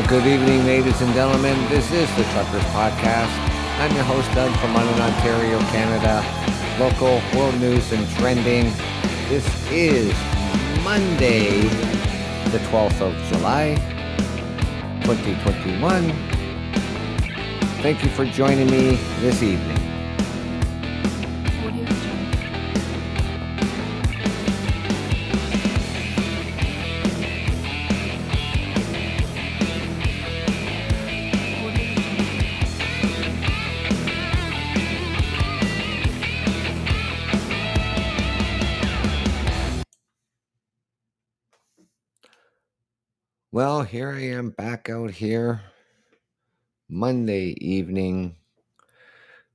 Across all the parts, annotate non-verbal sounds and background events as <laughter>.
Well, good evening, ladies and gentlemen. This is the Truckers Podcast. I'm your host, Doug from London, Ontario, Canada. Local, world news, and trending. This is Monday, the 12th of July, 2021. Thank you for joining me this evening. Well, here I am back out here Monday evening.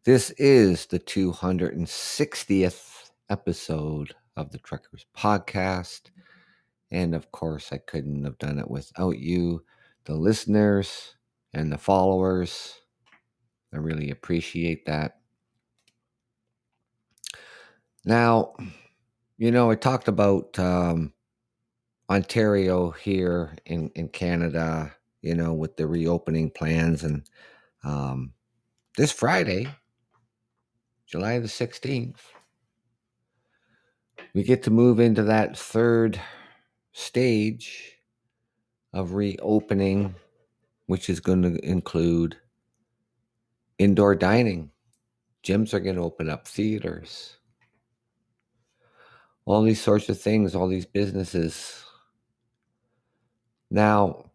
This is the 260th episode of the Truckers Podcast. And of course, I couldn't have done it without you, the listeners and the followers. I really appreciate that. Now, you know, I talked about um, Ontario here in, in Canada, you know, with the reopening plans. And um, this Friday, July the 16th, we get to move into that third stage of reopening, which is going to include indoor dining. Gyms are going to open up, theaters, all these sorts of things, all these businesses now,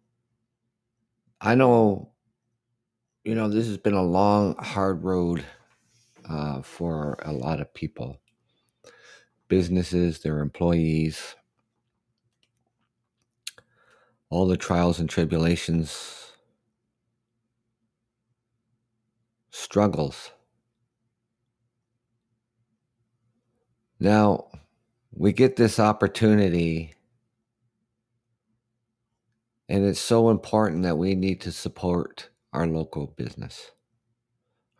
I know, you know, this has been a long, hard road uh, for a lot of people, businesses, their employees, all the trials and tribulations, struggles. Now, we get this opportunity and it's so important that we need to support our local business,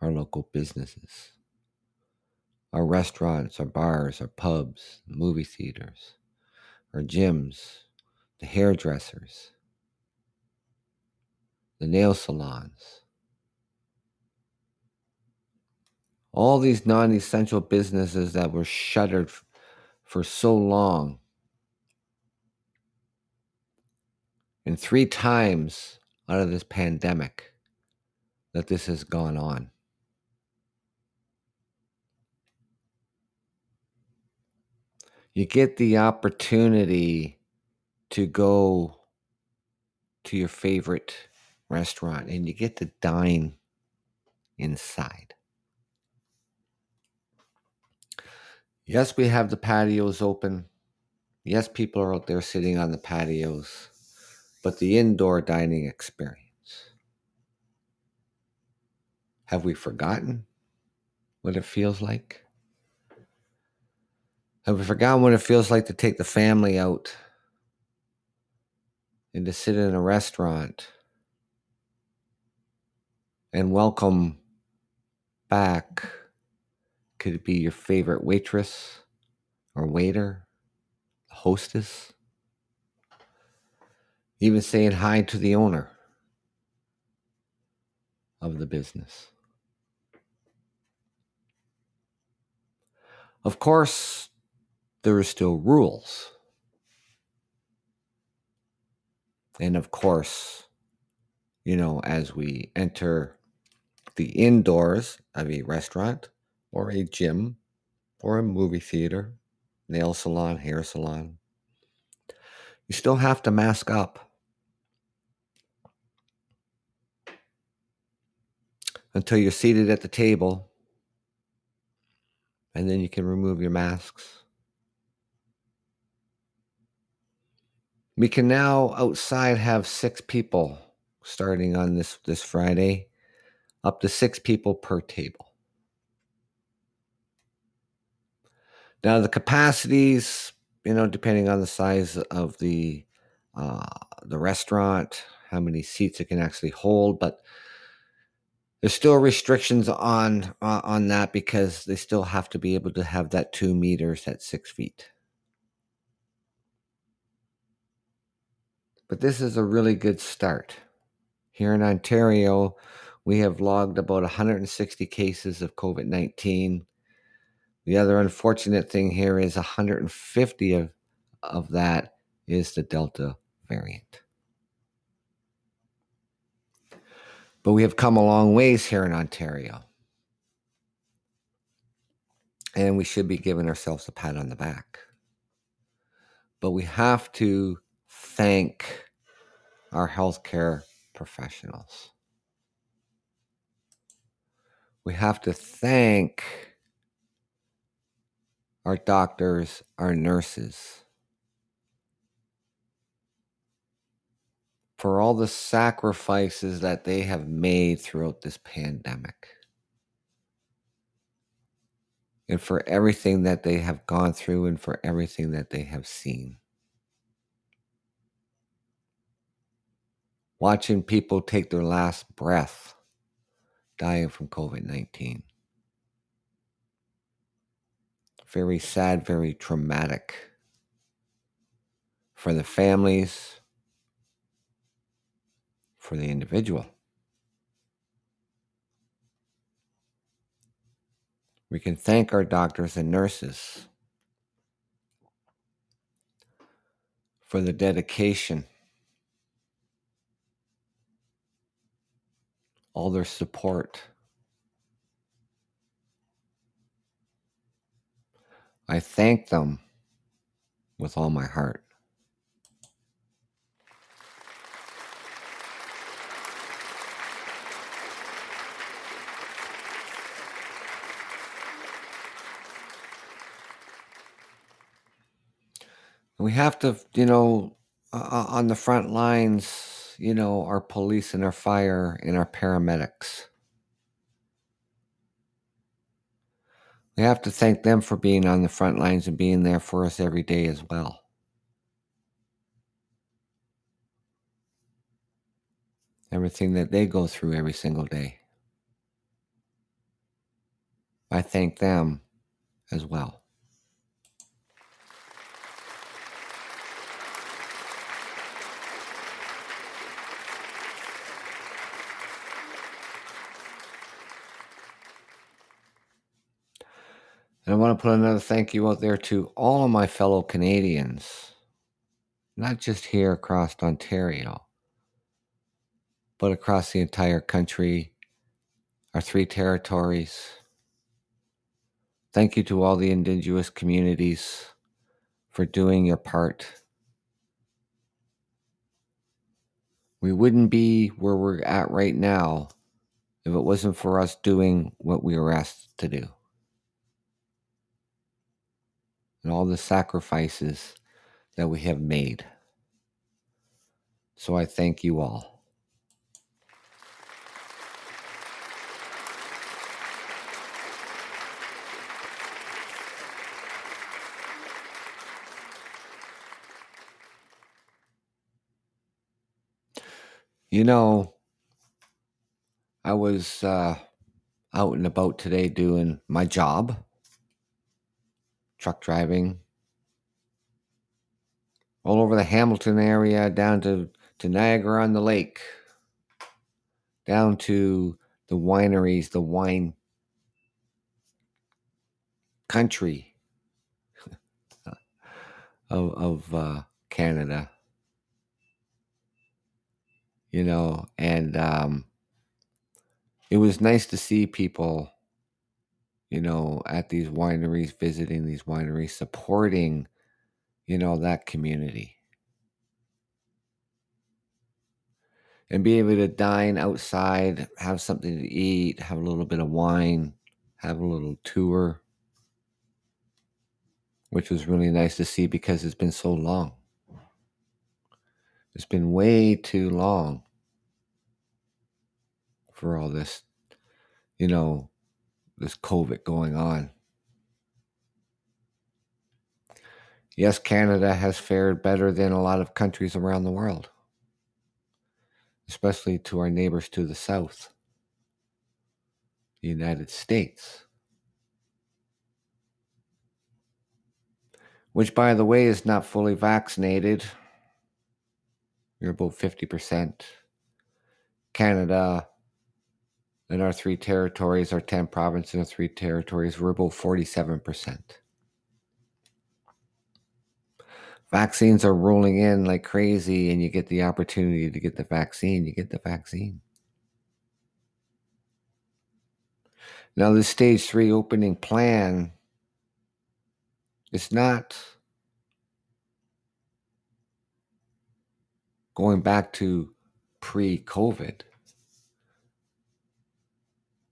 our local businesses, our restaurants, our bars, our pubs, movie theaters, our gyms, the hairdressers, the nail salons. All these non essential businesses that were shuttered for so long and three times out of this pandemic that this has gone on. You get the opportunity to go to your favorite restaurant and you get to dine inside. Yes, we have the patios open. Yes, people are out there sitting on the patios but the indoor dining experience. Have we forgotten what it feels like? Have we forgotten what it feels like to take the family out and to sit in a restaurant and welcome back? Could it be your favorite waitress or waiter, hostess? Even saying hi to the owner of the business. Of course, there are still rules. And of course, you know, as we enter the indoors of a restaurant or a gym or a movie theater, nail salon, hair salon, you still have to mask up. Until you're seated at the table. And then you can remove your masks. We can now outside have six people starting on this, this Friday, up to six people per table. Now, the capacities, you know, depending on the size of the uh, the restaurant, how many seats it can actually hold, but there's still restrictions on uh, on that because they still have to be able to have that two meters at six feet. But this is a really good start. Here in Ontario, we have logged about 160 cases of COVID 19. The other unfortunate thing here is 150 of, of that is the Delta variant. But we have come a long ways here in Ontario. And we should be giving ourselves a pat on the back. But we have to thank our healthcare professionals. We have to thank our doctors, our nurses, for all the sacrifices that they have made throughout this pandemic and for everything that they have gone through and for everything that they have seen. Watching people take their last breath dying from COVID 19. Very sad, very traumatic for the families, for the individual. We can thank our doctors and nurses for the dedication, all their support. I thank them with all my heart. We have to, you know, uh, on the front lines, you know, our police and our fire and our paramedics. We have to thank them for being on the front lines and being there for us every day as well. Everything that they go through every single day. I thank them as well. And I want to put another thank you out there to all of my fellow Canadians, not just here across Ontario, but across the entire country, our three territories. Thank you to all the Indigenous communities for doing your part. We wouldn't be where we're at right now if it wasn't for us doing what we were asked to do and all the sacrifices that we have made. So I thank you all. You know, I was uh, out and about today doing my job truck driving all over the Hamilton area, down to, to Niagara on the Lake, down to the wineries, the wine country <laughs> of, of uh, Canada. You know, and um, it was nice to see people you know, at these wineries, visiting these wineries, supporting, you know, that community. And be able to dine outside, have something to eat, have a little bit of wine, have a little tour, which was really nice to see because it's been so long. It's been way too long for all this, you know, this COVID going on. Yes, Canada has fared better than a lot of countries around the world, especially to our neighbors to the south, the United States. Which, by the way, is not fully vaccinated. You're about 50%. Canada, in our three territories, our 10 provinces in our three territories, we're about 47%. Vaccines are rolling in like crazy, and you get the opportunity to get the vaccine, you get the vaccine. Now, the stage three opening plan is not going back to pre COVID.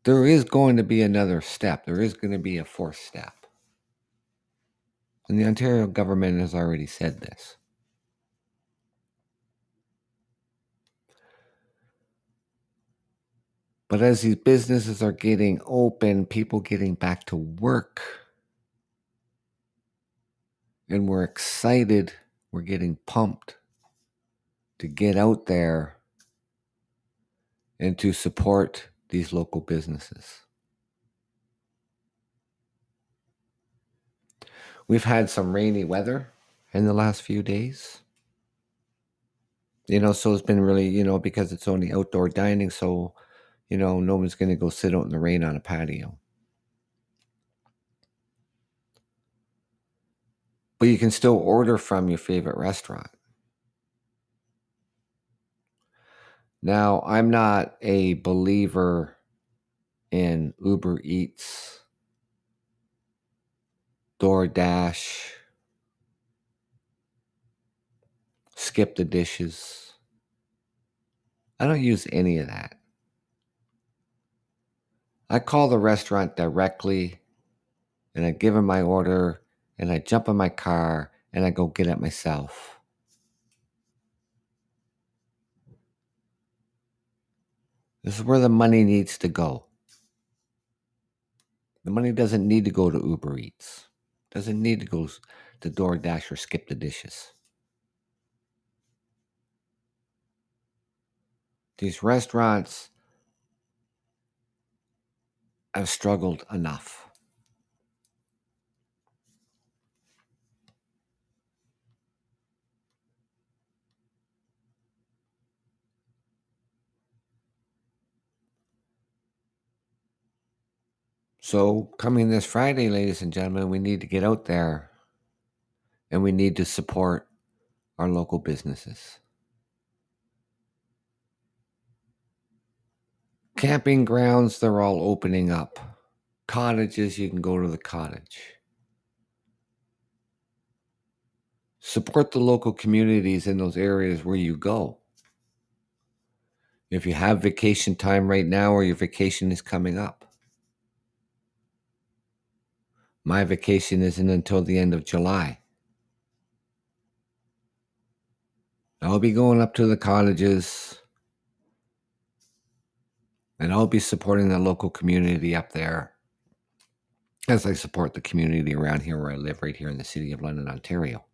There is going to be another step. There is going to be a fourth step. And the Ontario government has already said this. But as these businesses are getting open, people getting back to work, and we're excited, we're getting pumped to get out there and to support these local businesses. We've had some rainy weather in the last few days. You know, so it's been really, you know, because it's only outdoor dining, so, you know, no one's going to go sit out in the rain on a patio. But you can still order from your favorite restaurant. Now, I'm not a believer in Uber Eats DoorDash, SkipTheDishes. I don't use any of that. I call the restaurant directly and I give them my order and I jump in my car and I go get it myself. This is where the money needs to go. The money doesn't need to go to Uber Eats. Doesn't need to go to DoorDash or SkipTheDishes. These restaurants have struggled enough. So, coming this Friday, ladies and gentlemen, we need to get out there and we need to support our local businesses. Camping grounds, they're all opening up. Cottages, you can go to the cottage. Support the local communities in those areas where you go. If you have vacation time right now or your vacation is coming up, my vacation isn't until the end of July. I'll be going up to the cottages and I'll be supporting the local community up there as I support the community around here where I live, right here in the city of London, Ontario.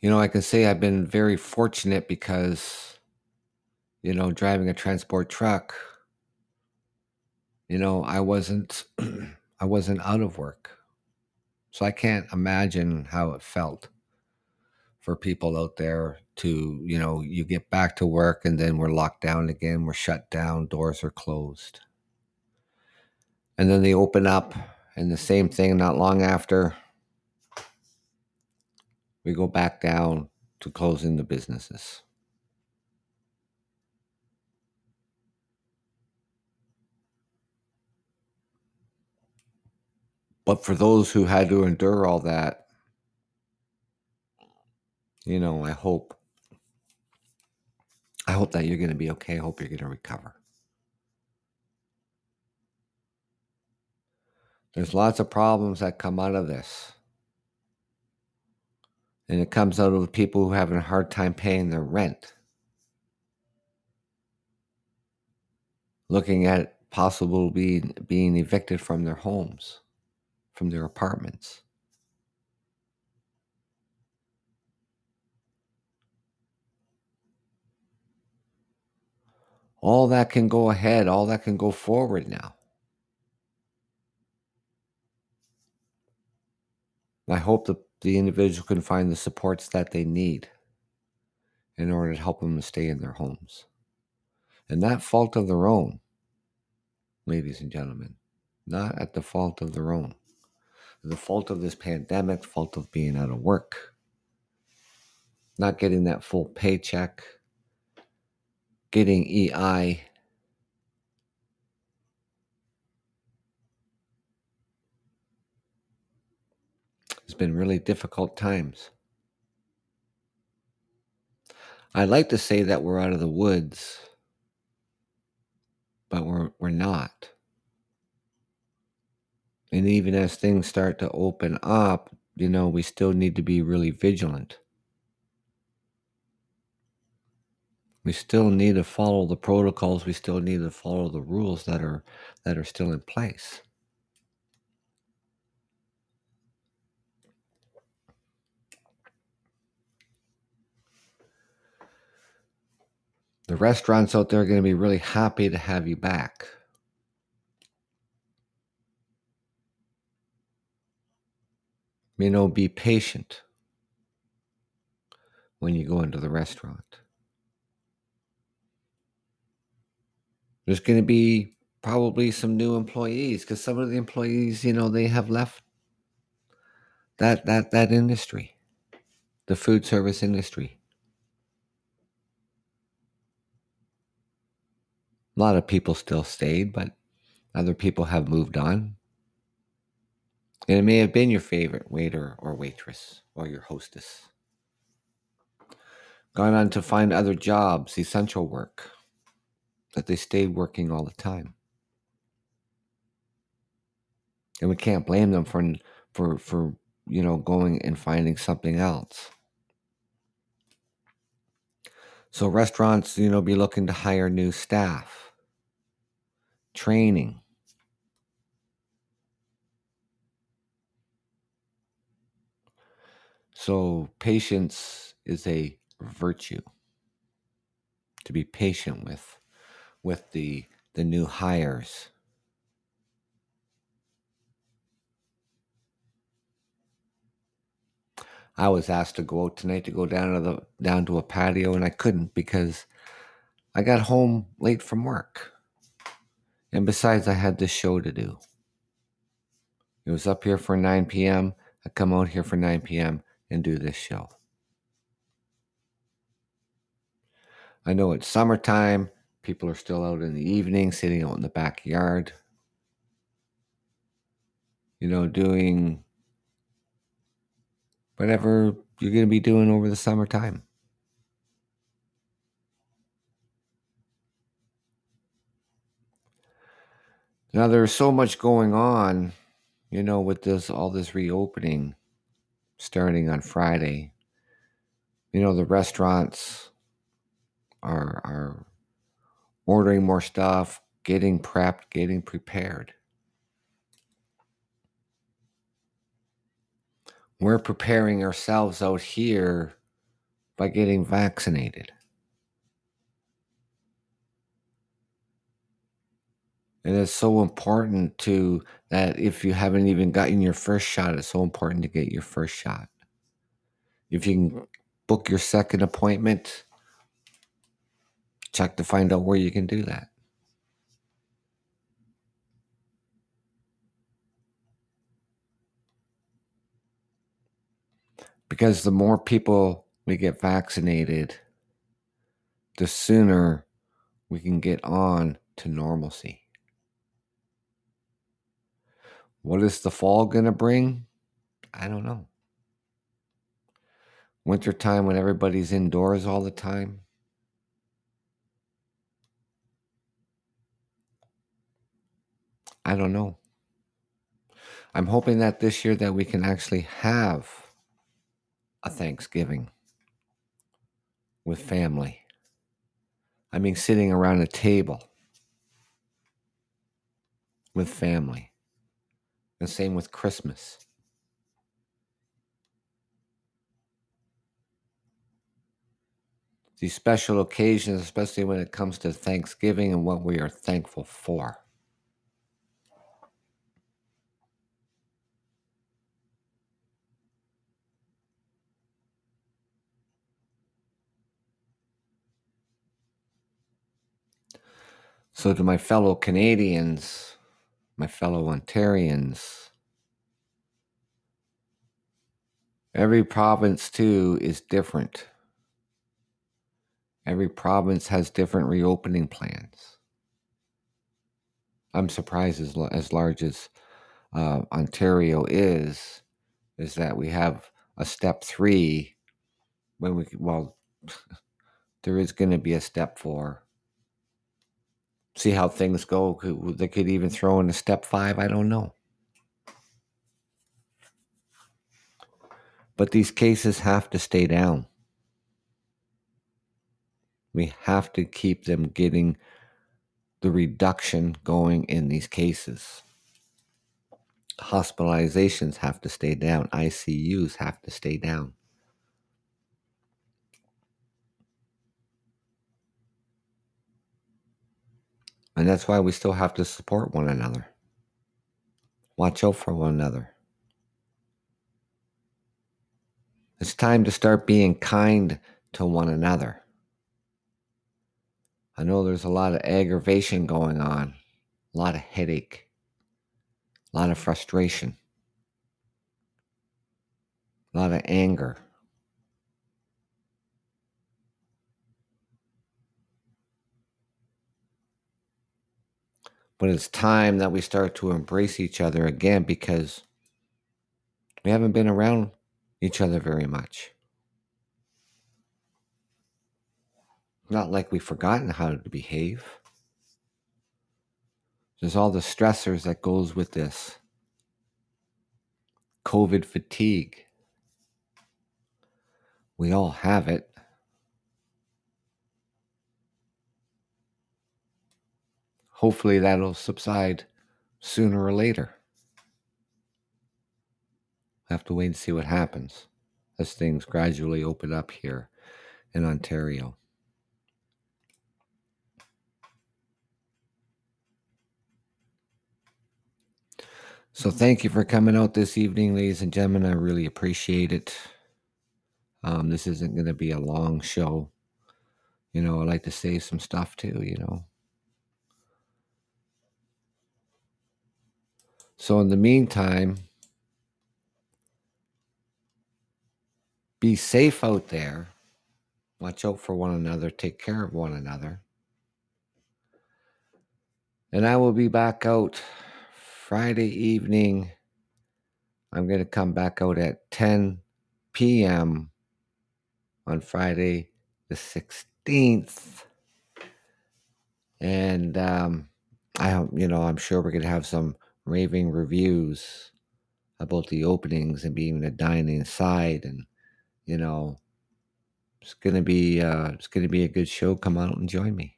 You know, I can say I've been very fortunate because you know, driving a transport truck, you know, I wasn't <clears throat> I wasn't out of work. So I can't imagine how it felt for people out there to, you know, you get back to work and then we're locked down again, we're shut down, doors are closed. And then they open up and the same thing not long after we go back down to closing the businesses. But for those who had to endure all that, you know, I hope I hope that you're going to be okay. I hope you're going to recover. There's lots of problems that come out of this. And it comes out of people who are having a hard time paying their rent. Looking at possible being being evicted from their homes from their apartments. All that can go ahead, all that can go forward now. I hope that the individual can find the supports that they need in order to help them to stay in their homes. And that fault of their own, ladies and gentlemen, not at the fault of their own. The fault of this pandemic, fault of being out of work, not getting that full paycheck, getting EI. It's been really difficult times. I'd like to say that we're out of the woods, but we're, we're not. And even as things start to open up, you know, we still need to be really vigilant. We still need to follow the protocols, we still need to follow the rules that are that are still in place. The restaurants out there are going to be really happy to have you back. You know, be patient when you go into the restaurant. There's going to be probably some new employees because some of the employees, you know, they have left that that that industry, the food service industry. A lot of people still stayed, but other people have moved on. And it may have been your favorite waiter or waitress or your hostess. Gone on to find other jobs, essential work, that they stayed working all the time. And we can't blame them for, for, for you know, going and finding something else. So restaurants, you know, be looking to hire new staff, training. So patience is a virtue to be patient with with the the new hires. I was asked to go out tonight to go down to the down to a patio and I couldn't because I got home late from work. And besides I had this show to do. It was up here for 9 p.m. I come out here for 9 p.m. and do this show. I know it's summertime. People are still out in the evening, sitting out in the backyard, you know, doing whatever you're going to be doing over the summertime. Now there's so much going on, you know, with this all this reopening starting on Friday. You know, the restaurants are are ordering more stuff, getting prepped, getting prepared. We're preparing ourselves out here by getting vaccinated. And it's so important to that if you haven't even gotten your first shot, it's so important to get your first shot. If you can mm. book your second appointment, check to find out where you can do that. Because the more people we get vaccinated, the sooner we can get on to normalcy. What is the fall going to bring? I don't know. Wintertime when everybody's indoors all the time. I don't know. I'm hoping that this year that we can actually have a Thanksgiving with family. I mean sitting around a table with family. And same with Christmas. These special occasions, especially when it comes to Thanksgiving and what we are thankful for. So, to my fellow Canadians, my fellow Ontarians, every province too is different. Every province has different reopening plans. I'm surprised as, as large as uh, Ontario is, is that we have a step three when we, well, <laughs> there is going to be a step four. See how things go. They could even throw in a step five. I don't know. But these cases have to stay down. We have to keep them getting the reduction going in these cases. Hospitalizations have to stay down, ICUs have to stay down. And that's why we still have to support one another. Watch out for one another. It's time to start being kind to one another. I know there's a lot of aggravation going on, a lot of headache, a lot of frustration, a lot of anger. But it's time that we start to embrace each other again because we haven't been around each other very much. Not like we've forgotten how to behave. There's all the stressors that goes with this. COVID fatigue. We all have it. Hopefully that'll subside sooner or later. Have to wait and see what happens as things gradually open up here in Ontario. So thank you for coming out this evening, ladies and gentlemen. I really appreciate it. Um, this isn't going to be a long show. You know, I like to save some stuff too, you know. So, in the meantime, be safe out there. Watch out for one another. Take care of one another. And I will be back out Friday evening. I'm going to come back out at 10 p.m. on Friday the 16th. And um, I, you know, I'm sure we're going to have some raving reviews about the openings and being to dine inside, and you know, it's gonna be uh, it's gonna be a good show. Come out and join me.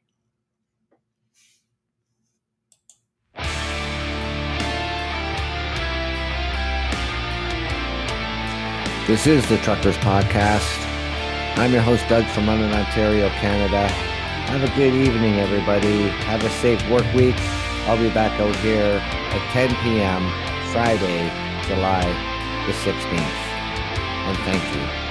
This is the Truckers Podcast. I'm your host, Doug from London, Ontario, Canada. Have a good evening, everybody. Have a safe work week. I'll be back out here at 10 p.m. Friday, July the 16th. And thank you.